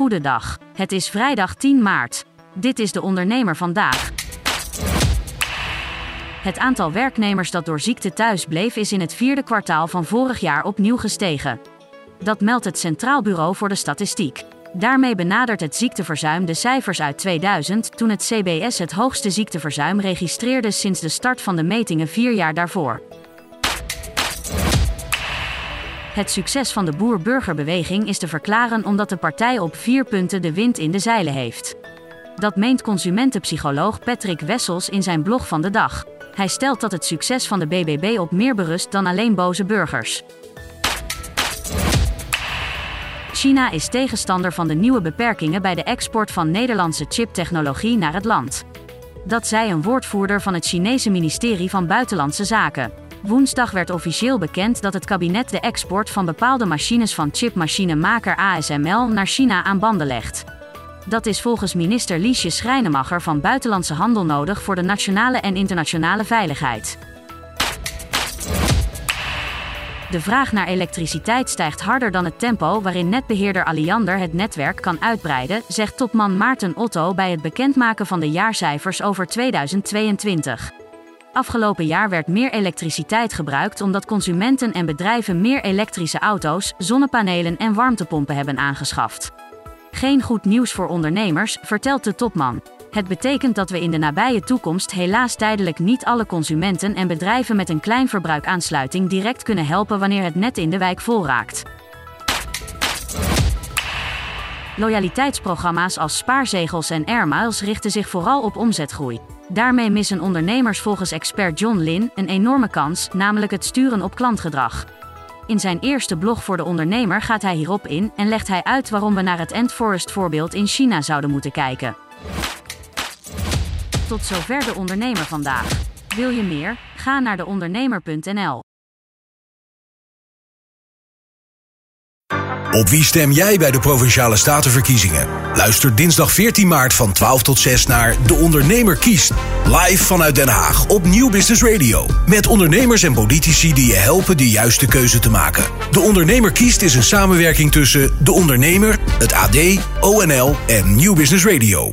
Goedendag. Het is vrijdag 10 maart. Dit is de ondernemer vandaag. Het aantal werknemers dat door ziekte thuis bleef is in het vierde kwartaal van vorig jaar opnieuw gestegen. Dat meldt het Centraal Bureau voor de Statistiek. Daarmee benadert het ziekteverzuim de cijfers uit 2000, toen het CBS het hoogste ziekteverzuim registreerde sinds de start van de metingen vier jaar daarvoor. Het succes van de boer-burgerbeweging is te verklaren omdat de partij op vier punten de wind in de zeilen heeft. Dat meent consumentenpsycholoog Patrick Wessels in zijn blog van de dag. Hij stelt dat het succes van de BBB op meer berust dan alleen boze burgers. China is tegenstander van de nieuwe beperkingen bij de export van Nederlandse chiptechnologie naar het land. Dat zei een woordvoerder van het Chinese ministerie van Buitenlandse Zaken. Woensdag werd officieel bekend dat het kabinet de export van bepaalde machines van chipmachinemaker ASML naar China aan banden legt. Dat is volgens minister Liesje Schrijnemacher van Buitenlandse Handel nodig voor de nationale en internationale veiligheid. De vraag naar elektriciteit stijgt harder dan het tempo waarin netbeheerder Alliander het netwerk kan uitbreiden, zegt topman Maarten Otto bij het bekendmaken van de jaarcijfers over 2022. Afgelopen jaar werd meer elektriciteit gebruikt omdat consumenten en bedrijven meer elektrische auto's, zonnepanelen en warmtepompen hebben aangeschaft. Geen goed nieuws voor ondernemers, vertelt de topman. Het betekent dat we in de nabije toekomst helaas tijdelijk niet alle consumenten en bedrijven met een klein verbruikaansluiting direct kunnen helpen wanneer het net in de wijk vol raakt. Loyaliteitsprogramma's als spaarzegels en airmiles richten zich vooral op omzetgroei. Daarmee missen ondernemers volgens expert John Lin een enorme kans, namelijk het sturen op klantgedrag. In zijn eerste blog voor de ondernemer gaat hij hierop in en legt hij uit waarom we naar het Ant Forest voorbeeld in China zouden moeten kijken. Tot zover de ondernemer vandaag. Wil je meer? Ga naar deondernemer.nl. Op wie stem jij bij de Provinciale Statenverkiezingen? Luister dinsdag 14 maart van 12 tot 6 naar De Ondernemer kiest. Live vanuit Den Haag op Nieuw Business Radio. Met ondernemers en politici die je helpen de juiste keuze te maken. De Ondernemer kiest is een samenwerking tussen De Ondernemer, het AD, ONL en Nieuw Business Radio.